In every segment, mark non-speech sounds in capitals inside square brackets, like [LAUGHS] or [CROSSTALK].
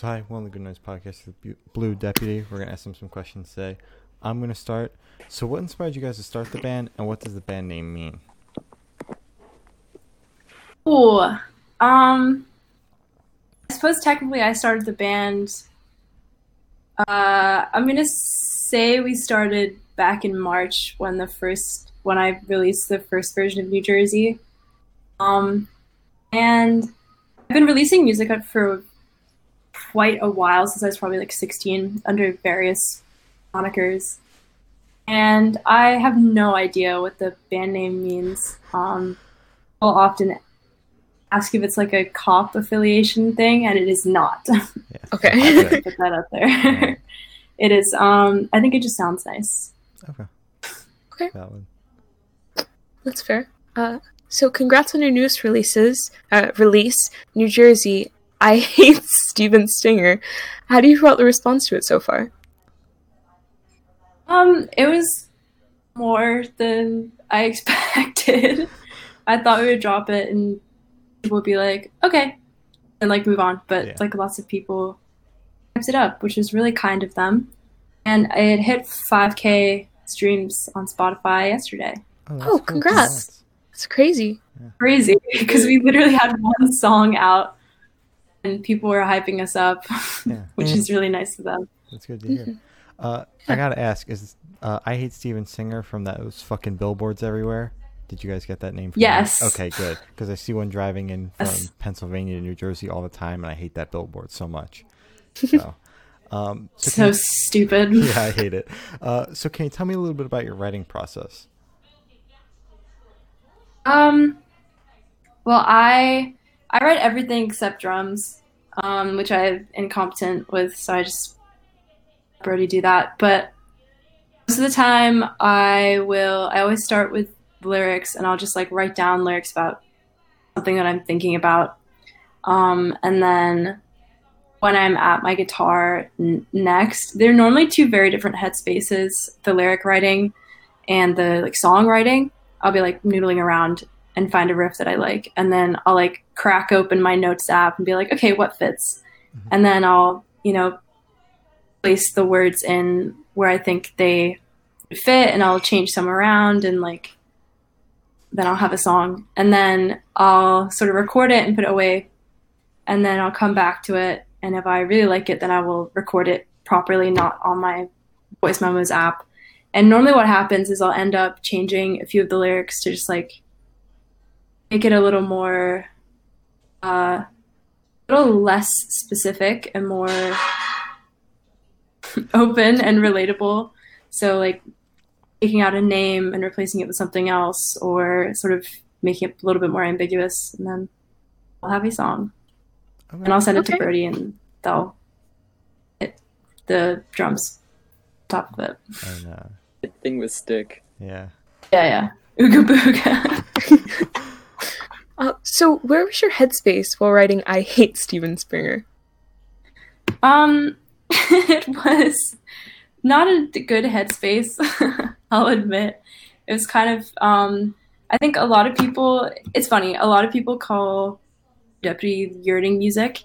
Hi, of the Good Noise podcast, the Blue Deputy. We're gonna ask them some questions today. I'm gonna start. So, what inspired you guys to start the band, and what does the band name mean? Ooh, um, I suppose technically I started the band. Uh, I'm gonna say we started back in March when the first when I released the first version of New Jersey. Um, and I've been releasing music for quite a while since I was probably like 16 under various monikers. And I have no idea what the band name means. Um, I'll often ask if it's like a cop affiliation thing, and it is not. [LAUGHS] Okay. Okay. [LAUGHS] Put that out there. Alright. [LAUGHS] it is. Um, I think it just sounds nice. Okay. Okay. Valid. That's fair. Uh, so congrats on your newest releases. Uh, release, New Jersey. I hate [LAUGHS] Steven Singer. How do you feel about the response to it so far? Um, it was more than I [LAUGHS] expected. I thought we would drop it and people would be like, okay, and like move on. But Yeah. like lots of people kept it up, which was really kind of them. And it hit 5K streams on Spotify yesterday. that's Oh, congrats. It's crazy. Yeah. Crazy [LAUGHS] because we literally had one song out and people were hyping us up, Yeah, [LAUGHS] which is really nice of them. that's good to hear. Uh, I gotta ask: Is uh, I hate Steven Singer from those fucking billboards everywhere? Did you guys get that name? From? Yes. Okay, good. Because I see one driving in from Yes. Pennsylvania to New Jersey all the time, and I hate that billboard so much. [LAUGHS] So, um, so So can- stupid. [LAUGHS] yeah, I hate it. Uh, so, can you tell me a little bit about your writing process? Um, well, I I write everything except drums, um, which I'm incompetent with, so I just already do that. But most of the time, I will. I always start with lyrics, and I'll just like write down lyrics about something that I'm thinking about, um, and then when I'm at my guitar n- next, they're normally two very different headspaces: the lyric writing and the like songwriting. I'll be like noodling around and find a riff that I like, and then I'll like crack open my notes app and be like, okay, what fits? Mm-hmm. And then I'll you know place the words in where I think they fit, and I'll change some around, and like then I'll have a song, and then I'll sort of record it and put it away, and then I'll come back to it, and if I really like it, then I will record it properly, not on my voice memos app. And normally, what happens is I'll end up changing a few of the lyrics to just like make it a little more, uh, a little less specific and more [LAUGHS] open and relatable. So, like taking out a name and replacing it with something else, or sort of making it a little bit more ambiguous, and then I'll have a song. Okay. And I'll send it to Brody, and they'll hit the drums top of it. And, uh, thing with stick. yeah. Yeah, yeah. Ooga booga. [LAUGHS] [LAUGHS] Uh, so where was your headspace while writing I Hate Steven Singer? um, [LAUGHS] it was not a good headspace. [LAUGHS] I'll admit. It was kind of. Um, I think a lot of people. It's funny. A lot of people call Deputy yearning music.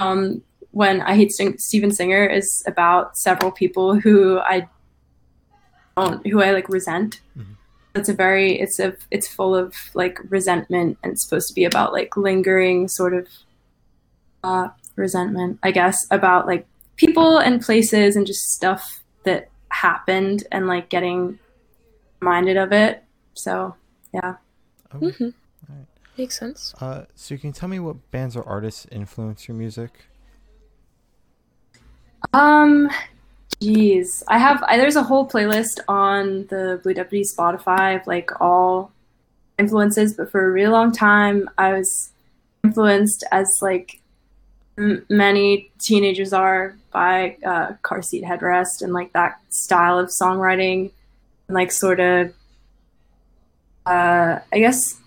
Um, when I hate Sting- Steven Singer is about several people who I don't, who I like resent. Mhm. It's a very. It's a. It's full of like resentment, and it's supposed to be about like lingering sort of uh, resentment, I guess, about like people and places and just stuff that happened and like getting reminded of it. So yeah. Okay. hmm Alright. Makes sense. Uh, so, you can you tell me what bands or artists influence your music? Um, geez, I have. I, there's a whole playlist on the Blue Deputy Spotify of like all influences, but for a really long time, I was influenced as like m- many teenagers are by uh, car seat headrest and like that style of songwriting, and like sort of. Uh, I guess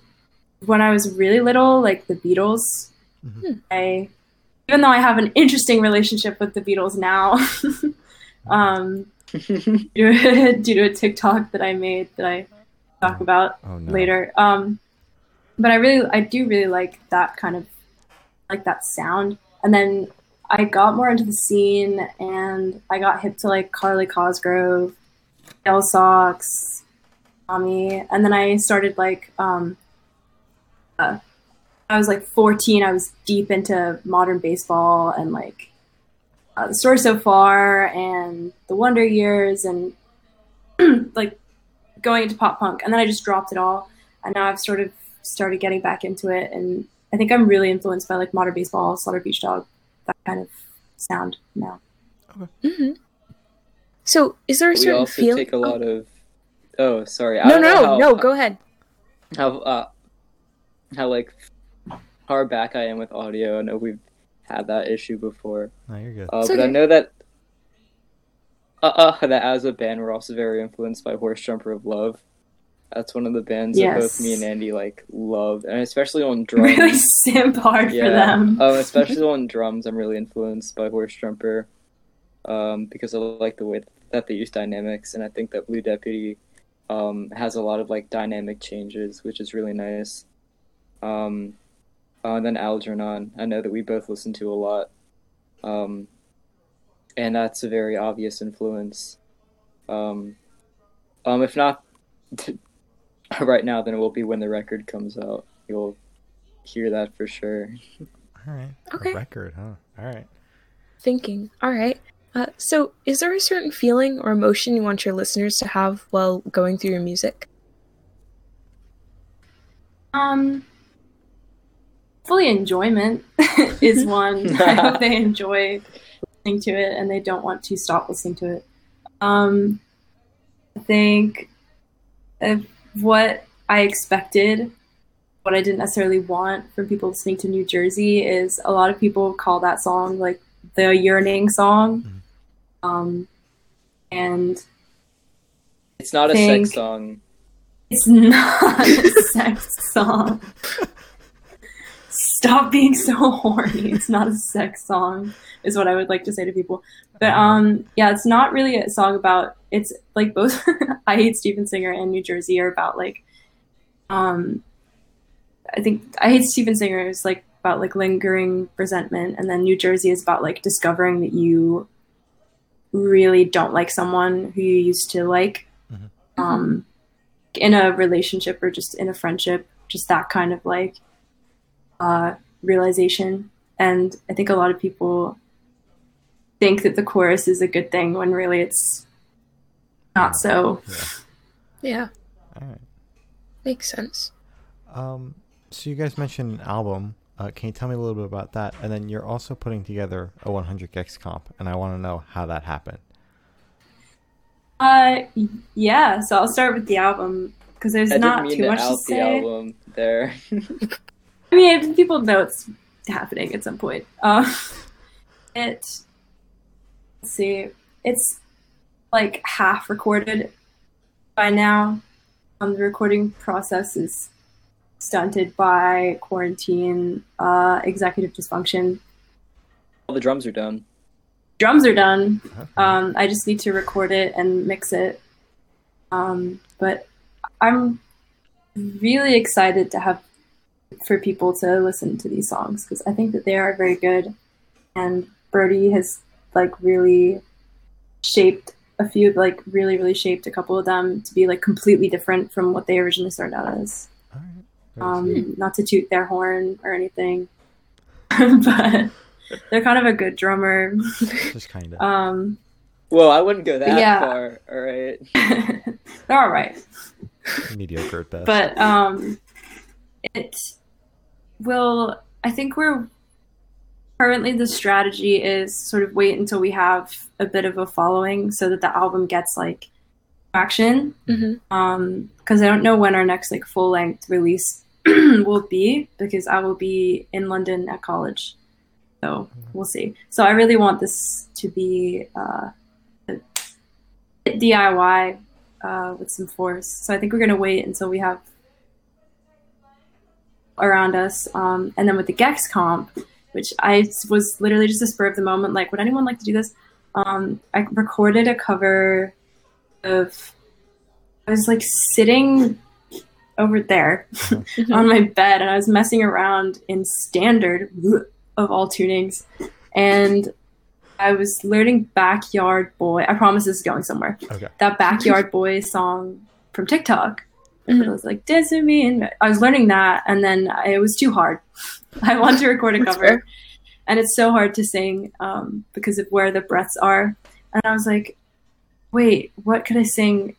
when I was really little, like the Beatles, Mhm. I even though I have an interesting relationship with the Beatles now, [LAUGHS] um, [LAUGHS] due, to, [LAUGHS] due to a TikTok that I made that I talk about Oh no. later. Um, but I really, I do really like that kind of like that sound. And then I got more into the scene and I got hip to like Carly Cosgrove, L Sox, Tommy, and then I started like um, uh, I was like 14. I was deep into modern baseball and like uh, the story so far and the Wonder Years and [CLEARS THROAT] like going into pop punk. And then I just dropped it all, and now I've sort of started getting back into it. And I think I'm really influenced by like modern baseball, Slaughter Beach Dog, that kind of sound now. hmm So, is there a we certain also feel? take a lot of. Oh, sorry. I no, don't no, how, no. Go ahead. How uh, how like far back I am with audio. I know we've had that issue before. No, you're good. Uh, It's but I know that uh, uh, that as a band, we're also very influenced by Horse Jumper of Love. That's one of the bands that both me and Andy like love, and especially on [LAUGHS] drums. Really simp hard for them. Um, [LAUGHS] especially on drums, I'm really influenced by Horse Jumper, um, because I like the way that they use dynamics, and I think that Blue Deputy um, has a lot of like dynamic changes, which is really nice. Um, uh, and then Algernon, I know that we both listen to a lot, um, and that's a very obvious influence. Um, um, if not [LAUGHS] right now, then it will be when the record comes out. You'll hear that for sure. [LAUGHS] All right. Okay. A record, huh? All right. Thinking. All right. Uh, so, is there a certain feeling or emotion you want your listeners to have while going through your music? Um, fully enjoyment [LAUGHS] is one. [LAUGHS] I hope they enjoy listening to it and they don't want to stop listening to it. Um, I think of what I expected, what I didn't necessarily want from people listening to New Jersey is a lot of people call that song like the yearning song. Um, and It's not a sex song. It's [LAUGHS] not a sex song. Stop being so [LAUGHS] horny. It's not a sex song, is what I would like to say to people. But um, yeah, it's not really a song about. It's like both. [LAUGHS] I hate Steven Singer and New Jersey are about like. Um, I think I hate Steven Singer is like about like lingering resentment, and then New Jersey is about like discovering that you really don't like someone who you used to like. Mhm. Um, in a relationship or just in a friendship, just that kind of like uh, realization. And I think a lot of people think that the chorus is a good thing when really it's not so. Yeah. Yeah, All right. makes sense. Um, so you guys mentioned an album. Uh, can you tell me a little bit about that? And then you're also putting together a 100 gecs comp, and I want to know how that happened. Uh, yeah. So I'll start with the album because there's I didn't not mean too to much to out the say. album there. [LAUGHS] I mean, people know it's happening at some point. Um, it. Let's see. It's like half recorded by now. Um, the recording process is stunted by quarantine, uh, executive dysfunction. All the drums are done. Drums are done. Um, I just need to record it and mix it. Um, but I'm really excited to have for people to listen to these songs because I think that they are very good, and Brody has like really shaped a few, like really, really shaped a couple of them to be like completely different from what they originally started out as. All right. Very sweet. Um, not to toot their horn or anything, [LAUGHS] but they're kind of a good drummer. Just kind of. [LAUGHS] Um, Whoa, I wouldn't go that Yeah. far. All right. [LAUGHS] they're all right, Mediocre at best. but um, it will. I think we're currently the strategy is sort of wait until we have a bit of a following, so that the album gets like traction. hmm Um, because I don't know when our next like full length release [CLEARS THROAT] will be because I will be in London at college, so we'll see. So I really want this to be uh, DIY uh, with some force. So I think we're gonna wait until we have around us, um, and then with the gecs comp, which I was literally just a spur of the moment. Like, would anyone like to do this? Um, I recorded a cover of I was like sitting over there [LAUGHS] on my bed and I was messing around in standard [LAUGHS] of all tunings and I was learning Backyard Boy. I promise this is going somewhere. Okay. That Backyard Boy song from TikTok. Mhm. It was like dance with me, and I was learning that, and then I, it was too hard. [LAUGHS] I wanted to record a cover, fair. and it's so hard to sing um, because of where the breaths are. And I was like, wait, what could I sing?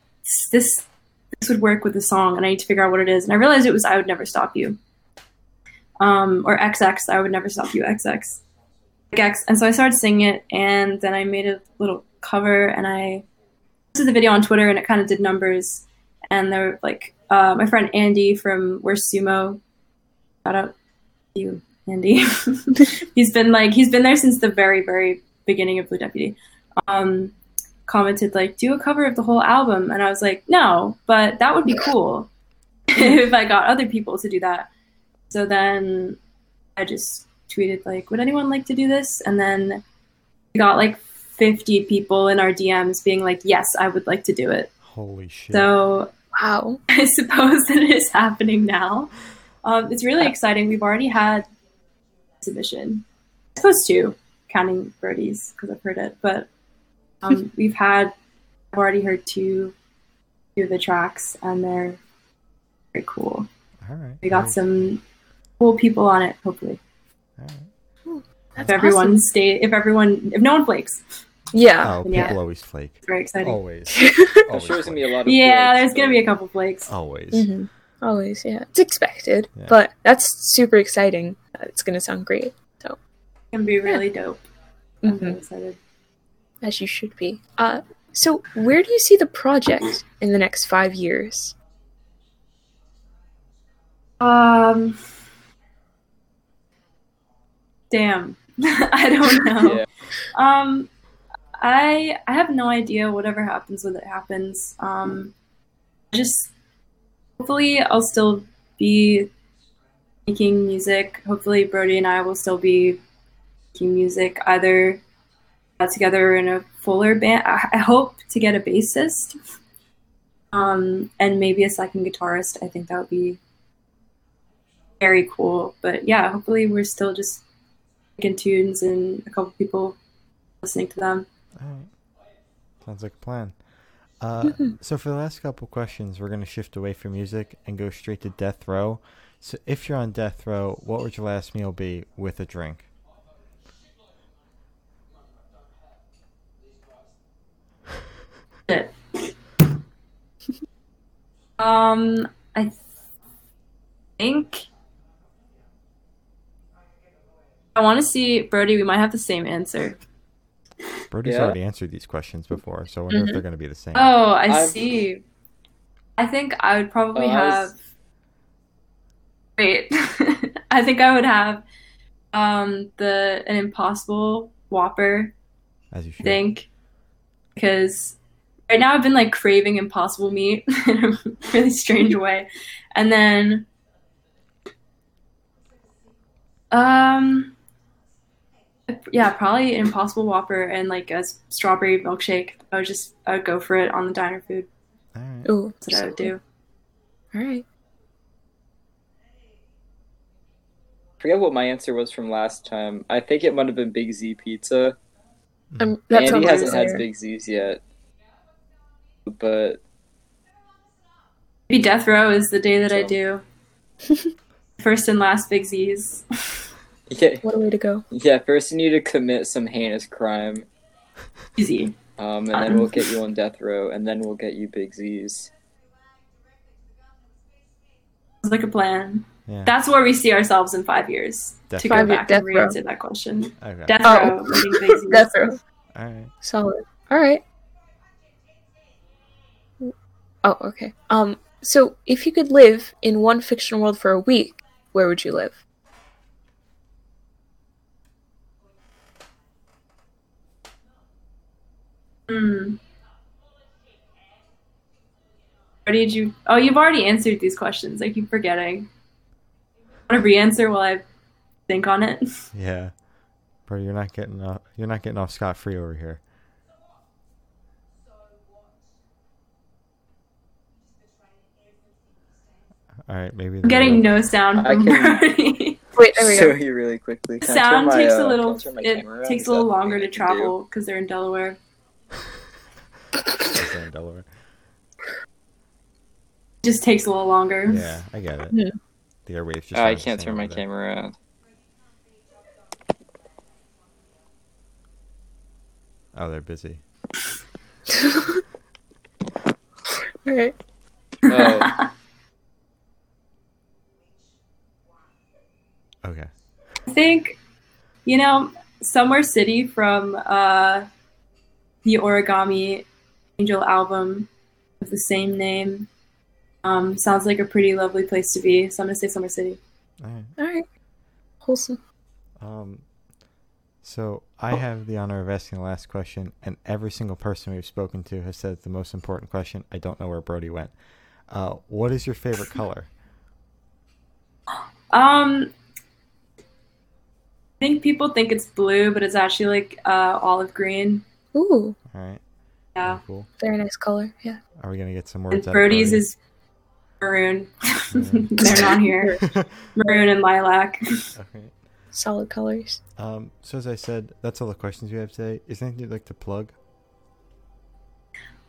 This this would work with the song, and I need to figure out what it is. And I realized it was "I Would Never Stop You," um, or XX. I would never stop you, XX. Like X. And so I started singing it, and then I made a little cover, and I posted the video on Twitter, and it kind of did numbers. And there were like uh, my friend Andy from Where's Sumo. Shout out to you, Andy. [LAUGHS] he's been like he's been there since the very very beginning of Blue Deputy. Um, commented like do a cover of the whole album, and I was like no, but that would be cool [LAUGHS] if I got other people to do that. So then I just tweeted like, would anyone like to do this? And then we got like 50 people in our DMs being like, yes, I would like to do it. Holy shit. So Wow. [LAUGHS] I suppose that it is happening now. Um, it's really exciting. We've already had submission. I suppose two, counting birdies because I've heard it, but um, [LAUGHS] we've had. I've already heard two, two of the tracks, and they're very cool. All right. We got Nice. some cool people on it. Hopefully, All right. If everyone awesome. stay, if everyone, if no one flakes, Yeah. Oh, people Yeah. always flake. it's very exciting. Always. [LAUGHS] I'm Always sure there's gonna be a lot of. yeah, breaks, there's gonna be a couple flakes. Always. Mhm. Always, yeah. It's expected, Yeah. but that's super exciting. Uh, It's gonna sound great. So, It's gonna be really dope. I'm mhm, excited. as you should be. Uh, so where do you see the project in the next five years? Um, damn, [LAUGHS] I don't [LAUGHS] know. Yeah. Um, I I have no idea. Whatever happens when it happens. Um, just hopefully I'll still be making music. Hopefully Brody and I will still be making music either uh, together in a fuller band. I, I hope to get a bassist. Um, and maybe a second guitarist. I think that would be very cool. But yeah, hopefully we're still just making tunes and a couple people listening to them. All right. Sounds like a plan. Uh, [LAUGHS] so for the last couple questions, we're gonna shift away from music and go straight to death row. So if you're on death row, what would your last meal be with a drink? [LAUGHS] Um, I think I want to see Brody. We might have the same answer. Brody's Yeah. already answered these questions before, so I wonder if Mhm. they're gonna be the same. Oh, I I've- see. I think I would probably Oh, I was- have. Wait, [LAUGHS] I think I would have um the an Impossible Whopper. As you should. think because right now I've been like craving Impossible meat [LAUGHS] in a really strange way, and then um yeah probably an Impossible Whopper and like a strawberry milkshake. I would just I would go for it on the diner food. All right. Oh, That's what I would do. All right. Forget what my answer was from last time. I think it might have been Big Z Pizza. Um, that Andy sounds hasn't had fair. Big Z's yet, but Maybe death row is the day that I do. [LAUGHS] First and last Big Z's. [LAUGHS] yeah, What a way to go. yeah. First, you need to commit some heinous crime, Easy. um, and then we'll get you on death row, and then we'll get you Big Z's. Sounds like a plan. Yeah. That's where we see ourselves in five years. Death to go Five year- back death and re-answer that question. Okay. Death oh. row, Big Z's. [LAUGHS] death row. Alright. Solid. All right. Oh, okay. Um, so if you could live in one fictional world for a week, where would you live? Hmm. Or did you? Oh, you've already answered these questions. I keep forgetting. Want to re-answer while I think on it? [LAUGHS] Yeah. Bro, you're not getting off. You're not getting off scot free over here. All right, maybe. I'm getting no sound I from can- Brody. [LAUGHS] [LAUGHS] Wait, there we show go. you really quickly. Can sound my, takes uh, a little. turn It takes a little longer to something I can do? travel because they're in Delaware. It's in Delaware. It just takes a little longer. Yeah, I get it. Yeah. The airwaves just. Oh, I can't turn my there. camera around. Oh, they're busy. [LAUGHS] All right. Oh. [LAUGHS] Okay. I think, you know, Somewhere City from uh, the Origami Angel album of the same name um, sounds like a pretty lovely place to be. So I'm gonna say Somewhere City. All right. All right. Wholesome. Um, so I have the honor of asking the last question, and every single person we've spoken to has said the most important question. I don't know where Brody went. Uh, what is your favorite [LAUGHS] color? Um, I think people think it's blue, but it's actually like uh, olive green. Ooh, All right. Yeah, Cool. very nice color. Yeah. Are we gonna get some and words out? of Brody's is maroon. Maroon. [LAUGHS] They're not here. [LAUGHS] Maroon and lilac. Okay. Solid colors. Um, so as I said, that's all the questions we have today. Is there anything you'd like to plug?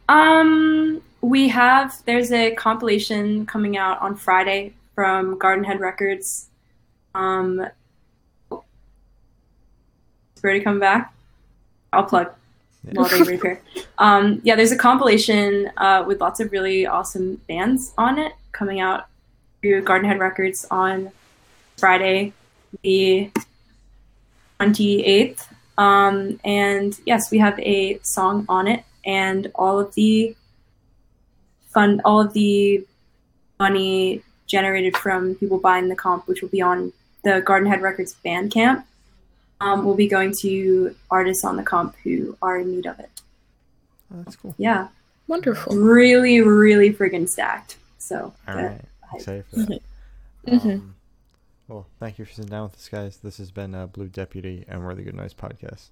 Um, we have there's a compilation coming out on Friday from Garden Head Records. Um, is Brody come back? I'll plug while they repair. Um, yeah, there's a compilation uh, with lots of really awesome bands on it coming out through Garden Head Records on Friday, the 28th. Um, and yes, we have a song on it, and all of the fun, all of the money generated from people buying the comp, which will be on the Garden Head Records Bandcamp, um, will be going to artists on the comp who are in need of it. Oh, that's cool. Yeah, Wonderful. really, really friggin' stacked. So All right. yeah. right. Excited for that. Mhm. Um, well, thank you for sitting down with us, guys. This has been uh, Blue Deputy and We're the Good Noise podcast.